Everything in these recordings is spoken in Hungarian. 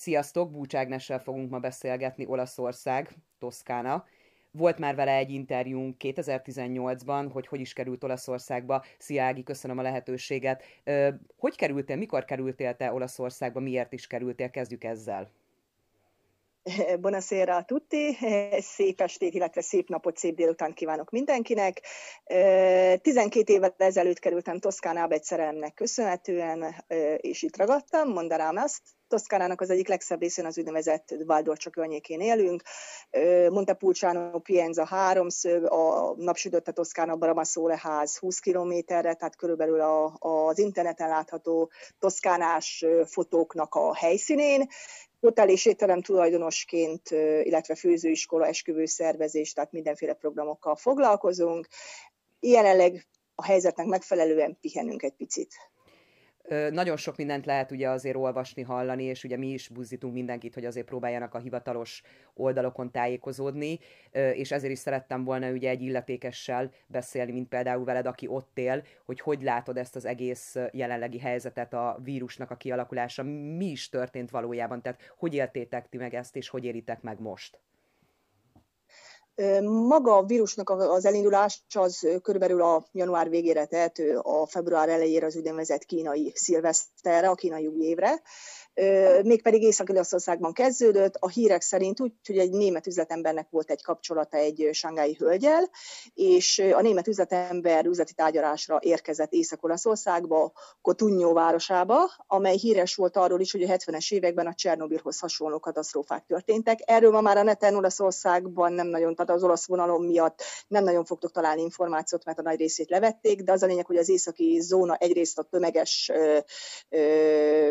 Sziasztok, Búcs Ágnessel fogunk ma beszélgetni Olaszország, Toszkána. Volt már vele egy interjúnk 2018-ban, hogy hogy is került Olaszországba. Szia Ági, köszönöm a lehetőséget. Hogy kerültél, mikor kerültél te Olaszországba, miért is kerültél? Kezdjük ezzel. Buonasera a tutti, szép estét, illetve szép napot, szép délután kívánok mindenkinek. 12 évvel ezelőtt kerültem Toszkánába egy szerelemnek köszönhetően, és itt ragadtam, mondanám ezt. Toszkánának az egyik legszebb részén az úgynevezett Valdorcsa környékén élünk. Montepulciano, Pienza háromszög, a napsütötte Toszkána Bramaszóle ház 20 kilométerre, tehát körülbelül a, az interneten látható toszkánás fotóknak a helyszínén, hotel és étterem tulajdonosként, illetve főzőiskola, esküvő szervezés, tehát mindenféle programokkal foglalkozunk. Jelenleg a helyzetnek megfelelően pihenünk egy picit. Nagyon sok mindent lehet ugye azért olvasni, hallani, és ugye mi is buzdítunk mindenkit, hogy azért próbáljanak a hivatalos oldalokon tájékozódni, és ezért is szerettem volna ugye egy illetékessel beszélni, mint például veled, aki ott él, hogy hogy látod ezt az egész jelenlegi helyzetet, a vírusnak a kialakulása, mi is történt valójában, tehát hogy éltétek ti meg ezt, és hogy éritek meg most? Maga a vírusnak az elindulás az körülbelül a január végére tehető, a február elejére az úgynevezett kínai szilveszterre, a kínai új évre mégpedig Észak-Olaszországban kezdődött, a hírek szerint úgy, hogy egy német üzletembernek volt egy kapcsolata egy sangái hölgyel, és a német üzletember üzleti tárgyalásra érkezett Észak-Olaszországba, Cotunyo városába, amely híres volt arról is, hogy a 70-es években a Csernobilhoz hasonló katasztrófák történtek. Erről ma már a neten Olaszországban nem nagyon, tehát az olasz vonalom miatt nem nagyon fogtok találni információt, mert a nagy részét levették, de az a lényeg, hogy az északi zóna egyrészt a tömeges ö, ö,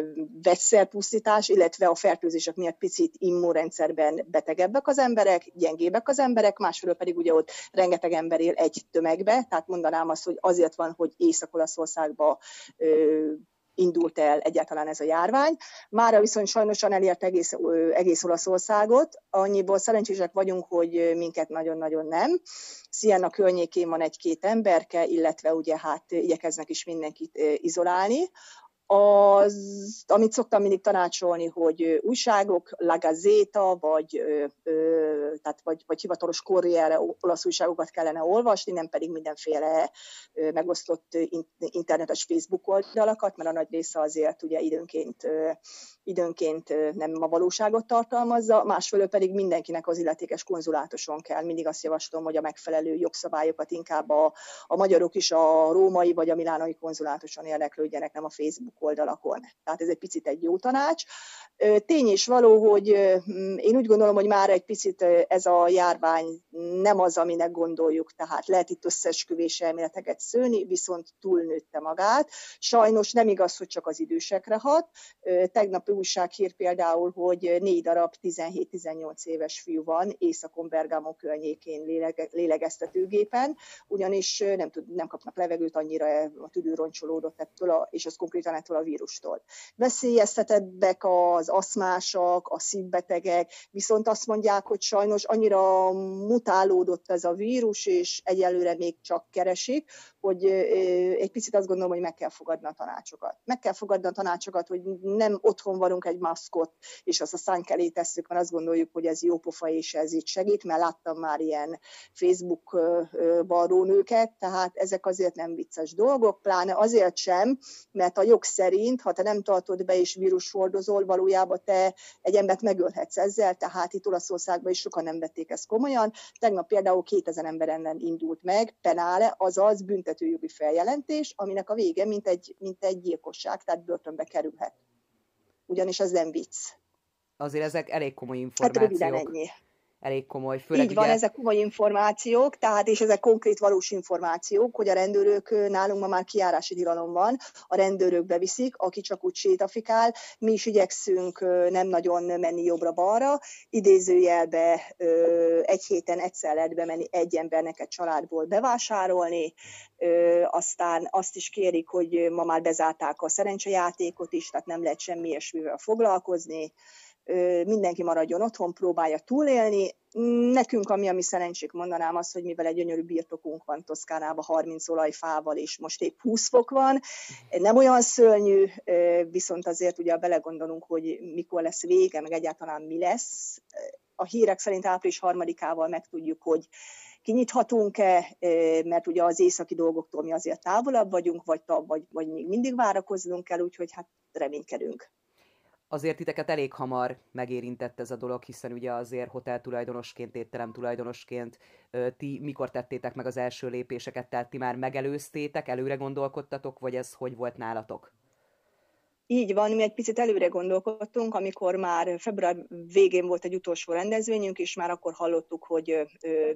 vegyszerpusztítás, illetve a fertőzések miatt picit immunrendszerben betegebbek az emberek, gyengébbek az emberek, másfelől pedig ugye ott rengeteg ember él egy tömegbe, tehát mondanám azt, hogy azért van, hogy Észak-Olaszországba indult el egyáltalán ez a járvány. Mára viszont sajnosan elért egész, egész Olaszországot, annyiból szerencsések vagyunk, hogy minket nagyon-nagyon nem. Siena környékén van egy-két emberke, illetve ugye hát igyekeznek is mindenkit izolálni az, amit szoktam mindig tanácsolni, hogy újságok, La Gazzetta, vagy, ö, tehát vagy, vagy hivatalos korriere olasz újságokat kellene olvasni, nem pedig mindenféle ö, megosztott internetes Facebook oldalakat, mert a nagy része azért ugye időnként, ö, időnként nem a valóságot tartalmazza, másfelől pedig mindenkinek az illetékes konzulátuson kell. Mindig azt javaslom, hogy a megfelelő jogszabályokat inkább a, a magyarok is a római vagy a milánai konzulátuson érdeklődjenek, nem a Facebook oldalakon. Tehát ez egy picit egy jó tanács. Tény és való, hogy én úgy gondolom, hogy már egy picit ez a járvány nem az, aminek gondoljuk, tehát lehet itt összesküvés elméleteket szőni, viszont túlnőtte magát. Sajnos nem igaz, hogy csak az idősekre hat. Tegnap újsághír például, hogy négy darab 17-18 éves fiú van Északon Bergamo környékén léleg, lélegeztetőgépen, ugyanis nem, tud, nem kapnak levegőt, annyira a tüdő roncsolódott ettől, a, és az konkrétan ettől a vírustól. Veszélyeztetebbek az aszmások, a szívbetegek, viszont azt mondják, hogy sajnos annyira mutálódott ez a vírus, és egyelőre még csak keresik, hogy egy picit azt gondolom, hogy meg kell fogadni a tanácsokat. Meg kell fogadni a tanácsokat, hogy nem otthon vagyunk egy maszkot, és azt a szánk elé tesszük, mert azt gondoljuk, hogy ez jó pofa, és ez itt segít, mert láttam már ilyen Facebook barónőket, tehát ezek azért nem vicces dolgok, pláne azért sem, mert a jog szerint, ha te nem tartod be és vírusfordozol, valójában te egy embert megölhetsz ezzel, tehát itt Olaszországban is sokan nem vették ezt komolyan. Tegnap például 2000 ember ellen indult meg, penále, azaz büntetőjogi feljelentés, aminek a vége mint egy, mint egy gyilkosság, tehát börtönbe kerülhet. Ugyanis ez nem vicc. Azért ezek elég komoly információk. Hát röviden ennyi elég komoly. Főleg Így van, ugye... ezek komoly információk, tehát és ezek konkrét valós információk, hogy a rendőrök nálunk ma már kiárási tilalom van, a rendőrök beviszik, aki csak úgy sétafikál, mi is igyekszünk nem nagyon menni jobbra-balra, idézőjelbe egy héten egyszer lehet bemenni egy embernek egy családból bevásárolni, aztán azt is kérik, hogy ma már bezárták a szerencsejátékot is, tehát nem lehet semmi ilyesmivel foglalkozni, mindenki maradjon otthon, próbálja túlélni. Nekünk, ami a mi szerencsék mondanám az, hogy mivel egy gyönyörű birtokunk van Toszkánában 30 olajfával, és most épp 20 fok van, nem olyan szörnyű, viszont azért ugye belegondolunk, hogy mikor lesz vége, meg egyáltalán mi lesz. A hírek szerint április harmadikával megtudjuk, hogy kinyithatunk-e, mert ugye az északi dolgoktól mi azért távolabb vagyunk, vagy, vagy, vagy még mindig várakoznunk kell, úgyhogy hát reménykedünk azért titeket elég hamar megérintett ez a dolog, hiszen ugye azért hotel tulajdonosként, étterem tulajdonosként ti mikor tettétek meg az első lépéseket, tehát ti már megelőztétek, előre gondolkodtatok, vagy ez hogy volt nálatok? Így van, mi egy picit előre gondolkodtunk, amikor már február végén volt egy utolsó rendezvényünk, és már akkor hallottuk, hogy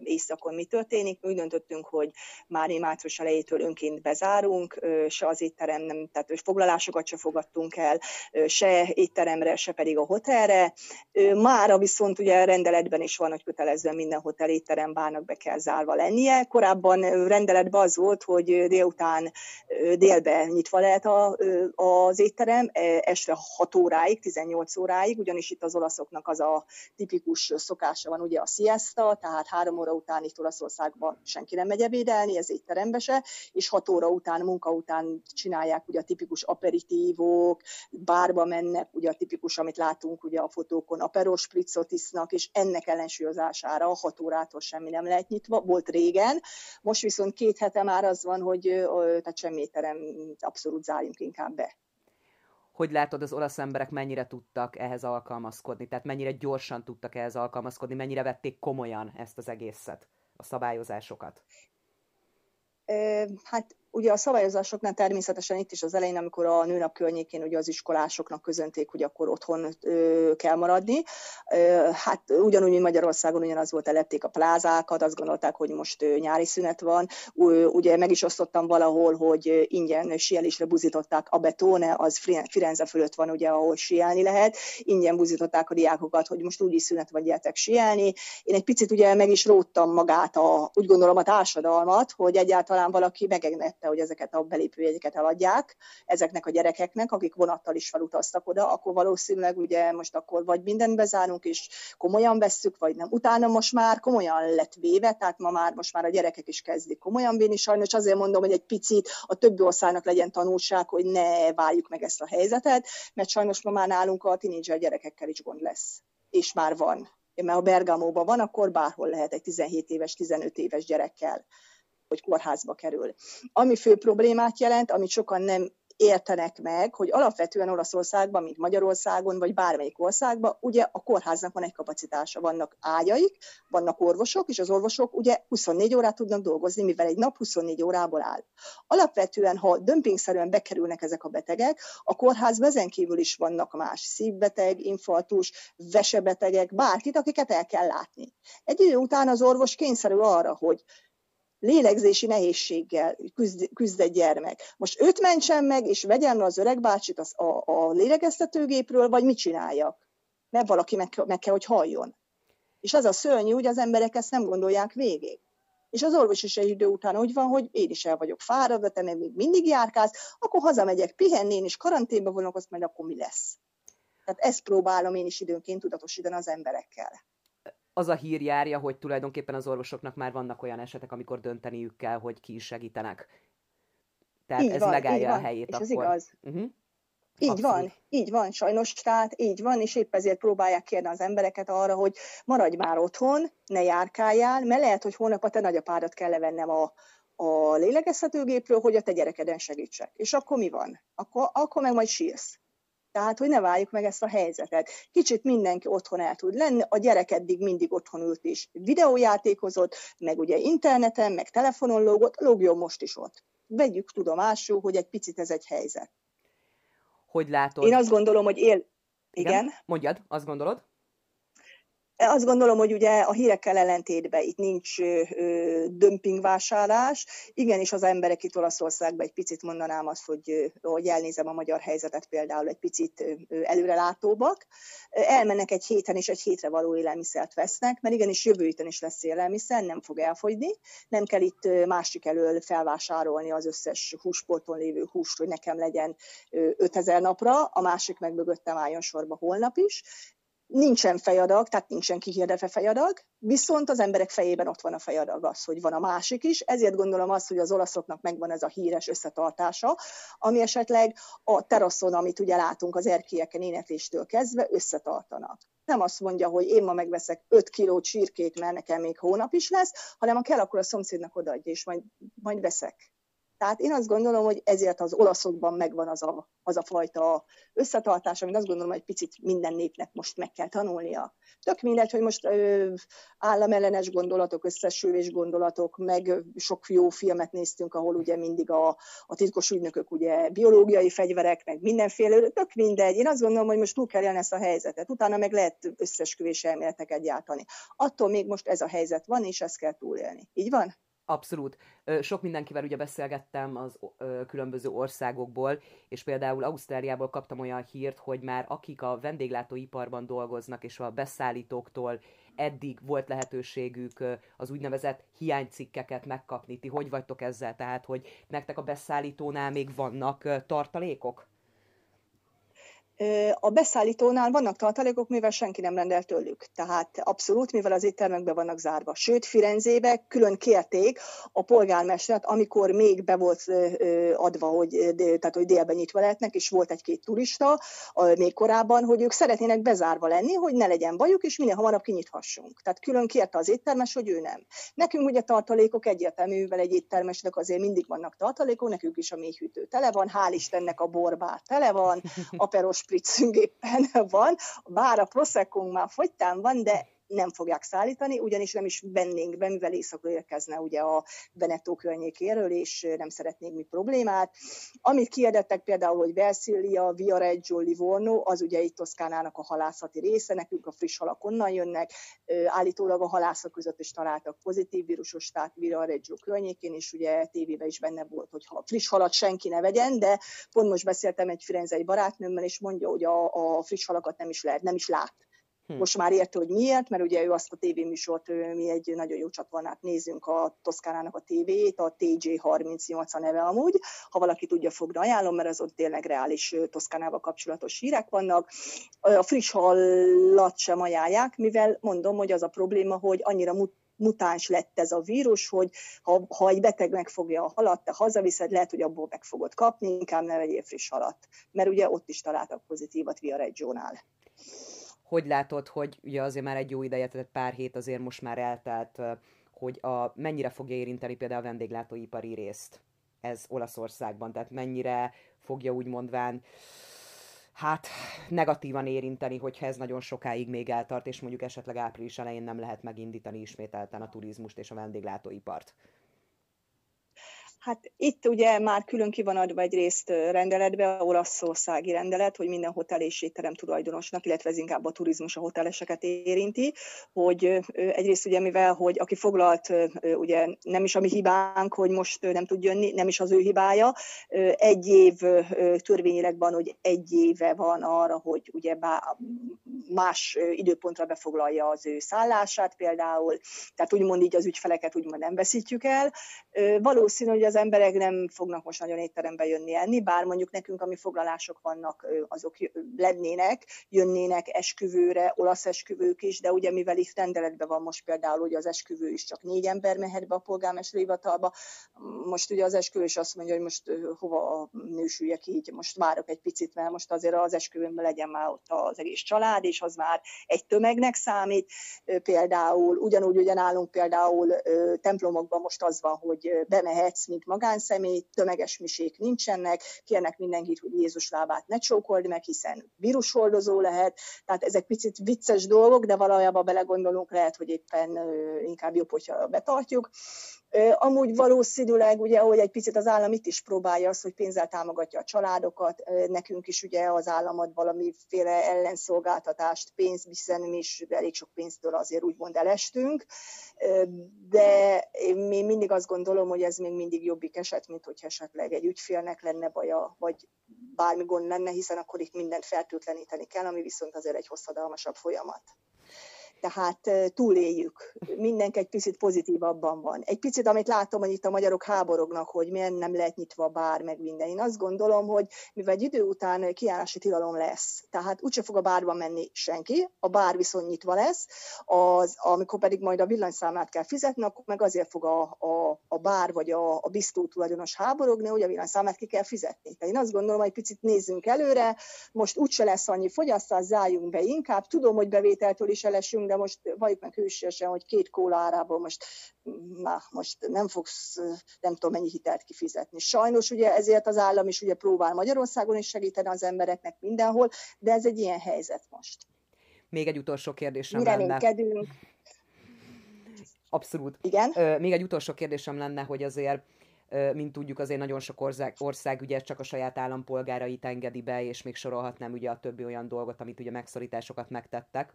éjszakon mi történik. Úgy döntöttünk, hogy már március elejétől önként bezárunk, se az étterem nem, tehát foglalásokat se fogadtunk el, se étteremre, se pedig a hotelre. Mára viszont ugye rendeletben is van, hogy kötelezően minden hotel étterem bárnak be kell zárva lennie. Korábban rendeletben az volt, hogy délután délben nyitva lehet a, az étterem, nem este 6 óráig, 18 óráig, ugyanis itt az olaszoknak az a tipikus szokása van, ugye a siesta, tehát 3 óra után itt Olaszországban senki nem megy ebédelni, ez étterembe se, és 6 óra után, munka után csinálják ugye a tipikus aperitívok, bárba mennek, ugye a tipikus, amit látunk ugye a fotókon, aperos spritzot isznak, és ennek ellensúlyozására 6 órától semmi nem lehet nyitva, volt régen, most viszont két hete már az van, hogy tehát semmi étterem abszolút zárjunk inkább be hogy látod, az olasz emberek mennyire tudtak ehhez alkalmazkodni, tehát mennyire gyorsan tudtak ehhez alkalmazkodni, mennyire vették komolyan ezt az egészet, a szabályozásokat? Hát ugye a szabályozásoknál természetesen itt is az elején, amikor a nőnap környékén ugye az iskolásoknak közönték, hogy akkor otthon ö, kell maradni. Ö, hát ugyanúgy, mint Magyarországon ugyanaz volt, elették a plázákat, azt gondolták, hogy most ö, nyári szünet van. Ö, ugye meg is osztottam valahol, hogy ingyen sielésre buzították a betone, az Firenze fölött van, ugye, ahol sielni lehet. Ingyen buzították a diákokat, hogy most úgyis szünet vagy gyertek sielni. Én egy picit ugye meg is róttam magát, a, úgy gondolom a társadalmat, hogy egyáltalán valaki megengedett megengedte, hogy ezeket a belépőjegyeket eladják ezeknek a gyerekeknek, akik vonattal is felutaztak oda, akkor valószínűleg ugye most akkor vagy mindent bezárunk, és komolyan vesszük, vagy nem. Utána most már komolyan lett véve, tehát ma már most már a gyerekek is kezdik komolyan vinni. Sajnos azért mondom, hogy egy picit a többi országnak legyen tanulság, hogy ne várjuk meg ezt a helyzetet, mert sajnos ma már nálunk a tinédzser gyerekekkel is gond lesz. És már van mert ha Bergamóban van, akkor bárhol lehet egy 17 éves, 15 éves gyerekkel hogy kórházba kerül. Ami fő problémát jelent, amit sokan nem értenek meg, hogy alapvetően Olaszországban, mint Magyarországon, vagy bármelyik országban, ugye a kórháznak van egy kapacitása, vannak ágyaik, vannak orvosok, és az orvosok ugye 24 órát tudnak dolgozni, mivel egy nap 24 órából áll. Alapvetően, ha dömpingszerűen bekerülnek ezek a betegek, a kórház ezen kívül is vannak más szívbeteg, infarktus, vesebetegek, bárkit, akiket el kell látni. Egy idő után az orvos kényszerül arra, hogy lélegzési nehézséggel küzd, küzd egy gyermek. Most őt mentsen meg, és vegyen az öreg bácsit a, a lélegeztetőgépről, vagy mit csináljak? Mert valaki meg, meg kell, hogy halljon. És az a szörnyű, hogy az emberek ezt nem gondolják végig. És az orvos is egy idő után úgy van, hogy én is el vagyok fáradva, te még mindig járkálsz, akkor hazamegyek pihenni, én is karanténba vonok, azt majd akkor mi lesz. Tehát ezt próbálom én is időnként tudatosítani az emberekkel az a hír járja, hogy tulajdonképpen az orvosoknak már vannak olyan esetek, amikor dönteniük kell, hogy ki is segítenek. Tehát így ez van, megállja a helyét és akkor. Ez igaz. Uh-huh. Így Abszolút. van, így van, sajnos, tehát így van, és épp ezért próbálják kérni az embereket arra, hogy maradj már otthon, ne járkáljál, mert lehet, hogy holnap a te nagyapádat kell levennem a, a lélegeztetőgépről, hogy a te gyerekeden segítsek. És akkor mi van? Akkor, akkor meg majd sírsz. Tehát, hogy ne várjuk meg ezt a helyzetet. Kicsit mindenki otthon el tud lenni, a gyerek eddig mindig otthon ült és videójátékozott, meg ugye interneten, meg telefonon lógott, lógjon most is ott. Vegyük tudomásul, hogy egy picit ez egy helyzet. Hogy látod? Én azt gondolom, hogy él... Igen? Igen? Mondjad, azt gondolod? Azt gondolom, hogy ugye a hírekkel ellentétben itt nincs ö, dömpingvásárlás. Igenis az emberek itt Olaszországban egy picit mondanám azt, hogy, hogy elnézem a magyar helyzetet például egy picit előrelátóbbak. Elmennek egy héten és egy hétre való élelmiszert vesznek, mert igenis jövő héten is lesz élelmiszer, nem fog elfogyni. Nem kell itt másik elől felvásárolni az összes húsporton lévő húst, hogy nekem legyen 5000 napra, a másik meg mögöttem álljon sorba holnap is nincsen fejadag, tehát nincsen kihirdetve fejadag, viszont az emberek fejében ott van a fejadag az, hogy van a másik is, ezért gondolom azt, hogy az olaszoknak megvan ez a híres összetartása, ami esetleg a teraszon, amit ugye látunk az erkélyeken énekléstől kezdve, összetartanak. Nem azt mondja, hogy én ma megveszek 5 kiló csirkét, mert nekem még hónap is lesz, hanem ha kell, akkor a szomszédnak odaadja, és majd, majd veszek. Tehát én azt gondolom, hogy ezért az olaszokban megvan az a, az a fajta összetartás, amit azt gondolom, hogy picit minden népnek most meg kell tanulnia. Tök mindegy, hogy most ö, államellenes gondolatok, összesülés gondolatok, meg sok jó filmet néztünk, ahol ugye mindig a, a titkos ügynökök ugye biológiai fegyverek, meg mindenféle, tök mindegy. Én azt gondolom, hogy most túl kell élni ezt a helyzetet. Utána meg lehet összesküvés elméleteket gyártani. Attól még most ez a helyzet van, és ezt kell túlélni. Így van? Abszolút. Sok mindenkivel ugye beszélgettem az különböző országokból, és például Ausztráliából kaptam olyan hírt, hogy már akik a vendéglátóiparban dolgoznak, és a beszállítóktól eddig volt lehetőségük az úgynevezett hiánycikkeket megkapni. Ti hogy vagytok ezzel? Tehát, hogy nektek a beszállítónál még vannak tartalékok? A beszállítónál vannak tartalékok, mivel senki nem rendel tőlük. Tehát abszolút, mivel az éttermekbe vannak zárva. Sőt, Firenzébe külön kérték a polgármestert, amikor még be volt adva, hogy, tehát, hogy délben nyitva lehetnek, és volt egy-két turista még korábban, hogy ők szeretnének bezárva lenni, hogy ne legyen bajuk, és minél hamarabb kinyithassunk. Tehát külön kérte az éttermes, hogy ő nem. Nekünk ugye tartalékok egyértelmű, mivel egy éttermesnek azért mindig vannak tartalékok, nekünk is a mélyhűtő tele van, hál' Istennek a borbár tele van, a peros spritzünk éppen van, bár a prosecco már fogytán van, de nem fogják szállítani, ugyanis nem is vennénk be, mivel éjszakra érkezne ugye a Veneto környékéről, és nem szeretnénk mi problémát. Amit kiadettek például, hogy Versilia, Viareggio, Livorno, az ugye itt Toszkánának a halászati része, nekünk a friss halak onnan jönnek, állítólag a halászok között is találtak pozitív vírusos, tehát Viareggio környékén, és ugye tévében is benne volt, hogy ha friss halat senki ne vegyen, de pont most beszéltem egy firenzei barátnőmmel, és mondja, hogy a, a friss halakat nem is lehet, nem is lát Hm. Most már érte, hogy miért, mert ugye ő azt a tévéműsort, mi egy nagyon jó csatornát nézünk a Toszkánának a tévét, a TJ38 a neve amúgy. Ha valaki tudja fogni, ajánlom, mert azon tényleg reális Toszkánával kapcsolatos hírek vannak. A friss hallat sem ajánlják, mivel mondom, hogy az a probléma, hogy annyira mut mutáns lett ez a vírus, hogy ha, ha egy beteg megfogja a halat, te hazaviszed, lehet, hogy abból meg fogod kapni, inkább ne vegyél friss halat. Mert ugye ott is találtak pozitívat Via Reggio-nál hogy látod, hogy ugye azért már egy jó ideje, tehát pár hét azért most már eltelt, hogy a, mennyire fogja érinteni például a vendéglátóipari részt ez Olaszországban, tehát mennyire fogja úgy mondván hát negatívan érinteni, hogyha ez nagyon sokáig még eltart, és mondjuk esetleg április elején nem lehet megindítani ismételten a turizmust és a vendéglátóipart. Hát itt ugye már külön ki van adva egy részt rendeletbe, olaszországi rendelet, hogy minden hotel és étterem tulajdonosnak, illetve ez inkább a turizmus a hoteleseket érinti, hogy egyrészt ugye mivel, hogy aki foglalt, ugye nem is a mi hibánk, hogy most nem tud jönni, nem is az ő hibája, egy év törvényileg van, hogy egy éve van arra, hogy ugye más időpontra befoglalja az ő szállását például, tehát úgymond így az ügyfeleket úgymond nem veszítjük el. Valószínű, hogy az az emberek nem fognak most nagyon étterembe jönni enni, bár mondjuk nekünk, ami foglalások vannak, azok lennének, jönnének esküvőre, olasz esküvők is, de ugye mivel itt rendeletben van most például, hogy az esküvő is csak négy ember mehet be a polgármester hivatalba, most ugye az esküvő is azt mondja, hogy most hova nősüljek így, most várok egy picit, mert most azért az esküvőmben legyen már ott az egész család, és az már egy tömegnek számít. Például ugyanúgy ugye nálunk például templomokban most az van, hogy bemehetsz, mint mint magánszemély, tömeges misék nincsenek, kérnek mindenkit, hogy Jézus lábát ne csókold meg, hiszen vírusoldozó lehet, tehát ezek picit vicces dolgok, de valójában belegondolunk, lehet, hogy éppen inkább jobb, hogyha betartjuk. Amúgy valószínűleg, ugye, ahogy egy picit az állam itt is próbálja azt, hogy pénzzel támogatja a családokat, nekünk is ugye az államad valamiféle ellenszolgáltatást, pénzt, hiszen mi is elég sok pénztől azért úgymond elestünk, de én mindig azt gondolom, hogy ez még mindig jobbik eset, mint hogy esetleg egy ügyfélnek lenne baja, vagy bármi gond lenne, hiszen akkor itt mindent fertőtleníteni kell, ami viszont azért egy hosszadalmasabb folyamat. Tehát túléljük. Mindenki egy picit pozitívabban van. Egy picit, amit látom, hogy itt a magyarok háborognak, hogy milyen nem lehet nyitva bár, meg minden. Én azt gondolom, hogy mivel egy idő után kiárási tilalom lesz, tehát úgyse fog a bárba menni senki, a bár viszont nyitva lesz, az, amikor pedig majd a villanyszámát kell fizetni, akkor meg azért fog a, a, a bár vagy a, a biztó tulajdonos háborogni, hogy a villanyszámát ki kell fizetni. Tehát én azt gondolom, hogy egy picit nézzünk előre, most úgyse lesz annyi fogyasztás, zárjunk be inkább. Tudom, hogy bevételtől is elesünk, de most valljuk meg hősiesen, hogy két kóla árából most, má, most nem fogsz, nem tudom mennyi hitelt kifizetni. Sajnos ugye ezért az állam is ugye próbál Magyarországon is segíteni az embereknek mindenhol, de ez egy ilyen helyzet most. Még egy utolsó kérdésem Mi lenne. Abszolút. Igen? Még egy utolsó kérdésem lenne, hogy azért mint tudjuk, azért nagyon sok ország, ország ugye csak a saját állampolgárait engedi be, és még sorolhatnám ugye a többi olyan dolgot, amit ugye megszorításokat megtettek.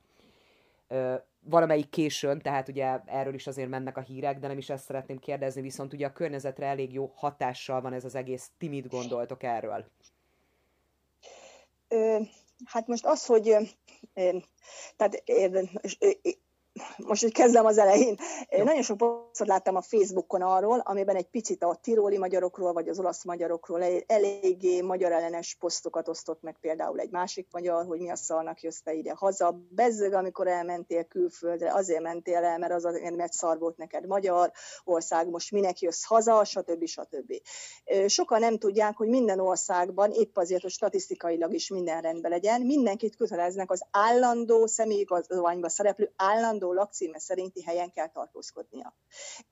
Valamelyik későn, tehát ugye erről is azért mennek a hírek, de nem is ezt szeretném kérdezni, viszont ugye a környezetre elég jó hatással van ez az egész. Ti mit gondoltok erről? Hát most az, hogy tehát most hogy kezdem az elején. Én nagyon sok posztot láttam a Facebookon arról, amiben egy picit a tiróli magyarokról, vagy az olasz magyarokról eléggé magyar ellenes posztokat osztott meg például egy másik magyar, hogy mi a szarnak jössz te ide haza. Bezzeg, amikor elmentél külföldre, azért mentél el, mert az azért, mert szar volt neked magyar ország, most minek jössz haza, stb. stb. Sokan nem tudják, hogy minden országban, épp azért, hogy statisztikailag is minden rendben legyen, mindenkit köteleznek az állandó személyigazolványba szereplő állandó adó lakcíme szerinti helyen kell tartózkodnia.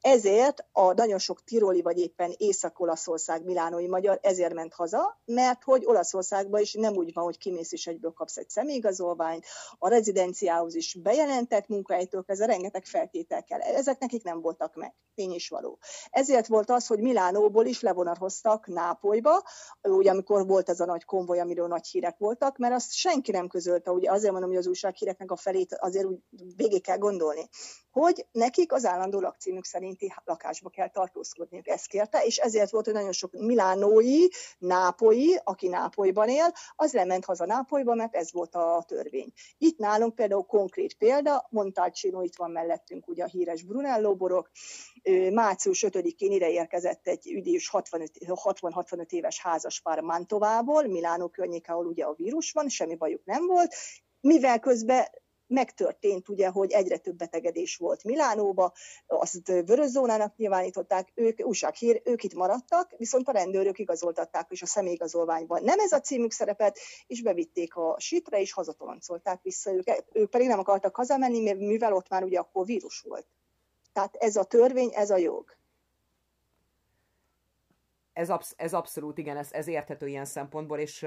Ezért a nagyon sok tiroli vagy éppen Észak-Olaszország milánói magyar ezért ment haza, mert hogy Olaszországban is nem úgy van, hogy kimész és egyből kapsz egy személyigazolványt, a rezidenciához is bejelentett munkahelytől kezdve rengeteg feltétel kell. Ezek nekik nem voltak meg, tény is való. Ezért volt az, hogy Milánóból is levonatoztak Nápolyba, ugye amikor volt ez a nagy konvoj, amiről nagy hírek voltak, mert azt senki nem közölte, ugye azért mondom, hogy az újsághíreknek a felét azért úgy végig kell gondolni, hogy nekik az állandó lakcímük szerinti lakásba kell tartózkodniuk. Ezt kérte, és ezért volt, hogy nagyon sok milánói, nápolyi, aki Nápolyban él, az lement haza Nápolyba, mert ez volt a törvény. Itt nálunk például konkrét példa, Montalcino itt van mellettünk ugye a híres Brunello borok, március 5-én ide érkezett egy üdíjus 60-65 éves házaspár Mantovából, Milánó környéke, ahol ugye a vírus van, semmi bajuk nem volt, mivel közben megtörtént ugye, hogy egyre több betegedés volt Milánóba, azt vörös zónának nyilvánították, ők újsághír, ők itt maradtak, viszont a rendőrök igazoltatták is a személyigazolványban. Nem ez a címük szerepet, és bevitték a sitre, és hazatoloncolták vissza őket. Ők pedig nem akartak hazamenni, mivel ott már ugye akkor vírus volt. Tehát ez a törvény, ez a jog. Ez, absz- ez abszolút, igen, ez, ez érthető ilyen szempontból, és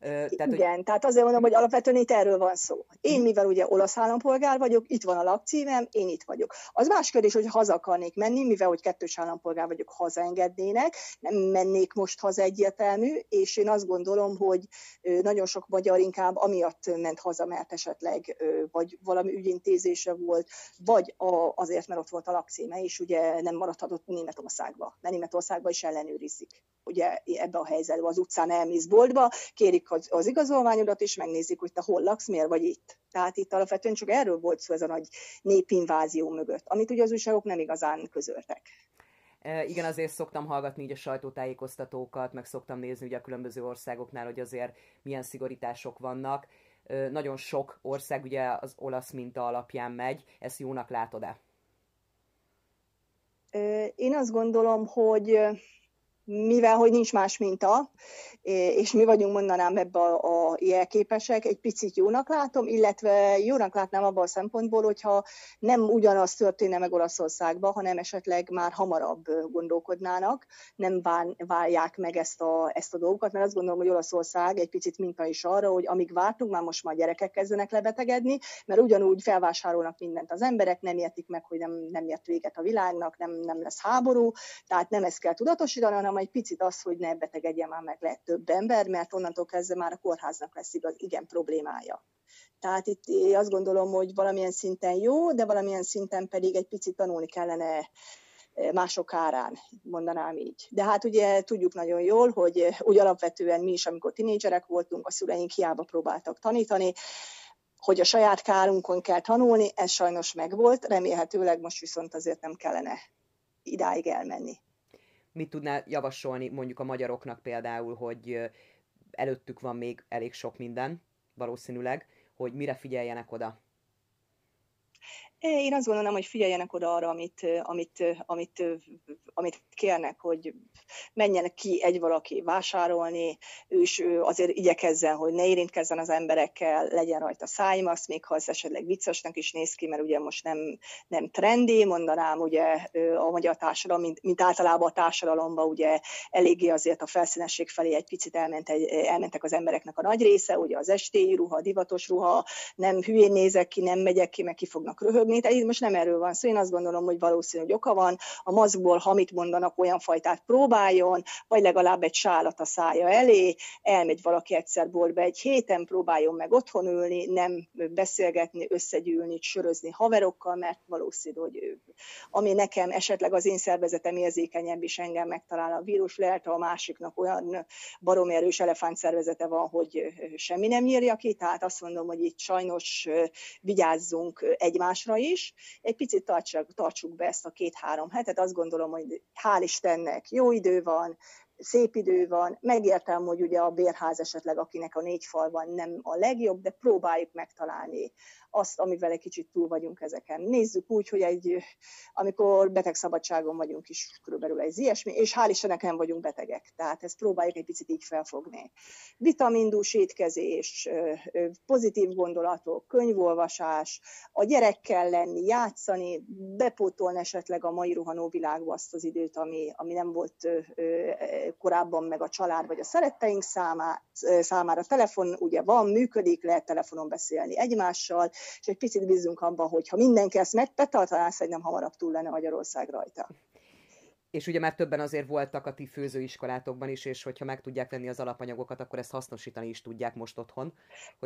tehát, Igen, hogy... tehát azért mondom, hogy alapvetően itt erről van szó. Én, mivel ugye olasz állampolgár vagyok, itt van a lakcímem, én itt vagyok. Az más kérdés, hogy haza akarnék menni, mivel hogy kettős állampolgár vagyok, hazaengednének, nem mennék most haza egyértelmű, és én azt gondolom, hogy nagyon sok magyar inkább amiatt ment haza, mert esetleg vagy valami ügyintézése volt, vagy azért, mert ott volt a lakcíme, és ugye nem maradhatott Németországba, mert Németországba is ellenőrizik. Ugye ebbe a helyzetben az utcán elmész boltba, kérik az, az igazolványodat, és megnézik, hogy te hol laksz, miért vagy itt. Tehát itt alapvetően csak erről volt szó ez a nagy népinvázió mögött, amit ugye az újságok nem igazán közöltek. E, igen, azért szoktam hallgatni így a sajtótájékoztatókat, meg szoktam nézni ugye a különböző országoknál, hogy azért milyen szigorítások vannak. E, nagyon sok ország ugye az olasz minta alapján megy, ezt jónak látod-e? Én azt gondolom, hogy mivel hogy nincs más minta, és mi vagyunk mondanám ebbe a, a jelképesek, egy picit jónak látom, illetve jónak látnám abban a szempontból, hogyha nem ugyanaz történne meg Olaszországban, hanem esetleg már hamarabb gondolkodnának, nem várják meg ezt a, ezt a dolgokat, mert azt gondolom, hogy Olaszország egy picit minta is arra, hogy amíg vártunk, már most már gyerekek kezdenek lebetegedni, mert ugyanúgy felvásárolnak mindent az emberek, nem értik meg, hogy nem, nem ért véget a világnak, nem, nem lesz háború, tehát nem ezt kell tudatosítani, hanem egy picit az, hogy ne betegedjen már meg lehet több ember, mert onnantól kezdve már a kórháznak lesz igaz, igen problémája. Tehát itt azt gondolom, hogy valamilyen szinten jó, de valamilyen szinten pedig egy picit tanulni kellene e, mások árán, mondanám így. De hát ugye tudjuk nagyon jól, hogy úgy alapvetően mi is, amikor tinédzserek voltunk, a szüleink hiába próbáltak tanítani, hogy a saját kárunkon kell tanulni, ez sajnos megvolt, remélhetőleg most viszont azért nem kellene idáig elmenni. Mit tudnál javasolni mondjuk a magyaroknak például, hogy előttük van még elég sok minden, valószínűleg, hogy mire figyeljenek oda? Én azt gondolom, hogy figyeljenek oda arra, amit, amit, amit, amit kérnek, hogy menjenek ki egy valaki vásárolni, ő is azért igyekezzen, hogy ne érintkezzen az emberekkel, legyen rajta szájmasz, még ha az esetleg viccesnek is néz ki, mert ugye most nem, nem trendi, mondanám ugye a magyar társadalom, mint, mint általában a társadalomban ugye eléggé azért a felszínesség felé egy picit elment, elmentek az embereknek a nagy része, ugye az estéi ruha, divatos ruha, nem hülyén nézek ki, nem megyek ki, meg ki fognak röhögni, tehát itt most nem erről van szó, én azt gondolom, hogy valószínű, hogy oka van, a maszkból, ha mit mondanak, olyan fajtát próbáljon, vagy legalább egy sálat a szája elé, elmegy valaki egyszer boltba egy héten, próbáljon meg otthon ülni, nem beszélgetni, összegyűlni, sörözni haverokkal, mert valószínű, hogy ő, ami nekem esetleg az én szervezetem érzékenyebb is engem megtalál a vírus, lehet a másiknak olyan baromi erős elefánt szervezete van, hogy semmi nem nyírja ki, tehát azt mondom, hogy itt sajnos vigyázzunk egymásra is, egy picit tartsuk, tartsuk be ezt a két-három hetet, azt gondolom, hogy hál' Istennek jó idő van, szép idő van, megértem, hogy ugye a bérház esetleg, akinek a négy fal van, nem a legjobb, de próbáljuk megtalálni azt, amivel egy kicsit túl vagyunk ezeken. Nézzük úgy, hogy egy, amikor betegszabadságon vagyunk is, körülbelül egy ilyesmi, és hál' Istennek nem vagyunk betegek, tehát ezt próbáljuk egy picit így felfogni. Vitamindús étkezés, pozitív gondolatok, könyvolvasás, a gyerekkel lenni, játszani, bepótolni esetleg a mai ruhanó világba azt az időt, ami, ami nem volt korábban meg a család vagy a szeretteink számá, számára. Telefon ugye van, működik, lehet telefonon beszélni egymással, és egy picit bízunk abban, hogy ha mindenki ezt megbetartaná, szerintem hamarabb túl lenne Magyarország rajta és ugye már többen azért voltak a ti főzőiskolátokban is, és hogyha meg tudják venni az alapanyagokat, akkor ezt hasznosítani is tudják most otthon.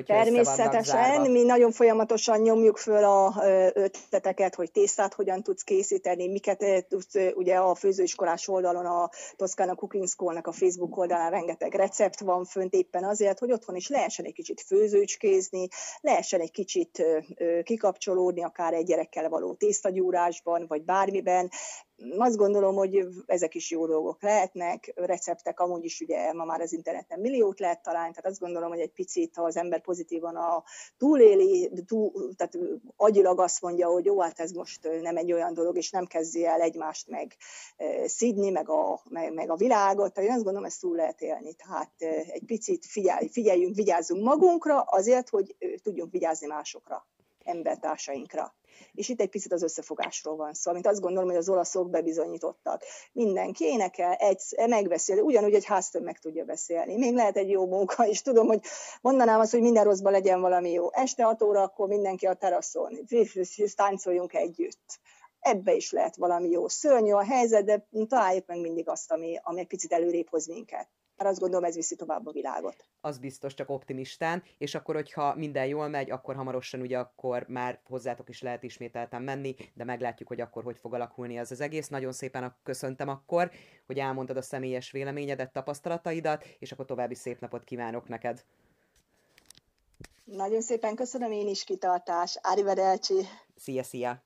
Természetesen, mi nagyon folyamatosan nyomjuk föl a ötleteket, hogy tésztát hogyan tudsz készíteni, miket tudsz, ugye a főzőiskolás oldalon, a Toszkána Cooking School-nak a Facebook oldalán rengeteg recept van fönt éppen azért, hogy otthon is lehessen egy kicsit főzőcskézni, lehessen egy kicsit kikapcsolódni, akár egy gyerekkel való tésztagyúrásban, vagy bármiben, azt gondolom, hogy ezek is jó dolgok lehetnek, receptek amúgy is ugye ma már az interneten milliót lehet találni, tehát azt gondolom, hogy egy picit, ha az ember pozitívan a túléli, túl, tehát agyilag azt mondja, hogy jó, hát ez most nem egy olyan dolog, és nem kezdi el egymást meg szidni, meg a, meg, meg a világot, tehát én azt gondolom, ezt túl lehet élni. Tehát egy picit figyelj, figyeljünk, vigyázzunk magunkra, azért, hogy tudjunk vigyázni másokra, embertársainkra. És itt egy picit az összefogásról van szó, amit azt gondolom, hogy az olaszok bebizonyítottak. Mindenki énekel, egy, megbeszél, ugyanúgy egy háztöm meg tudja beszélni. Még lehet egy jó munka, és tudom, hogy mondanám azt, hogy minden rosszban legyen valami jó. Este 6 óra, akkor mindenki a teraszon, táncoljunk együtt ebbe is lehet valami jó. Szörnyű a helyzet, de találjuk meg mindig azt, ami, ami egy picit előrébb hoz minket azt gondolom ez viszi tovább a világot. Az biztos, csak optimistán, és akkor, hogyha minden jól megy, akkor hamarosan ugye akkor már hozzátok is lehet ismételten menni, de meglátjuk, hogy akkor hogy fog alakulni ez az egész. Nagyon szépen köszöntem akkor, hogy elmondtad a személyes véleményedet, tapasztalataidat, és akkor további szép napot kívánok neked. Nagyon szépen köszönöm én is kitartás. Arrivederci. Szia, szia.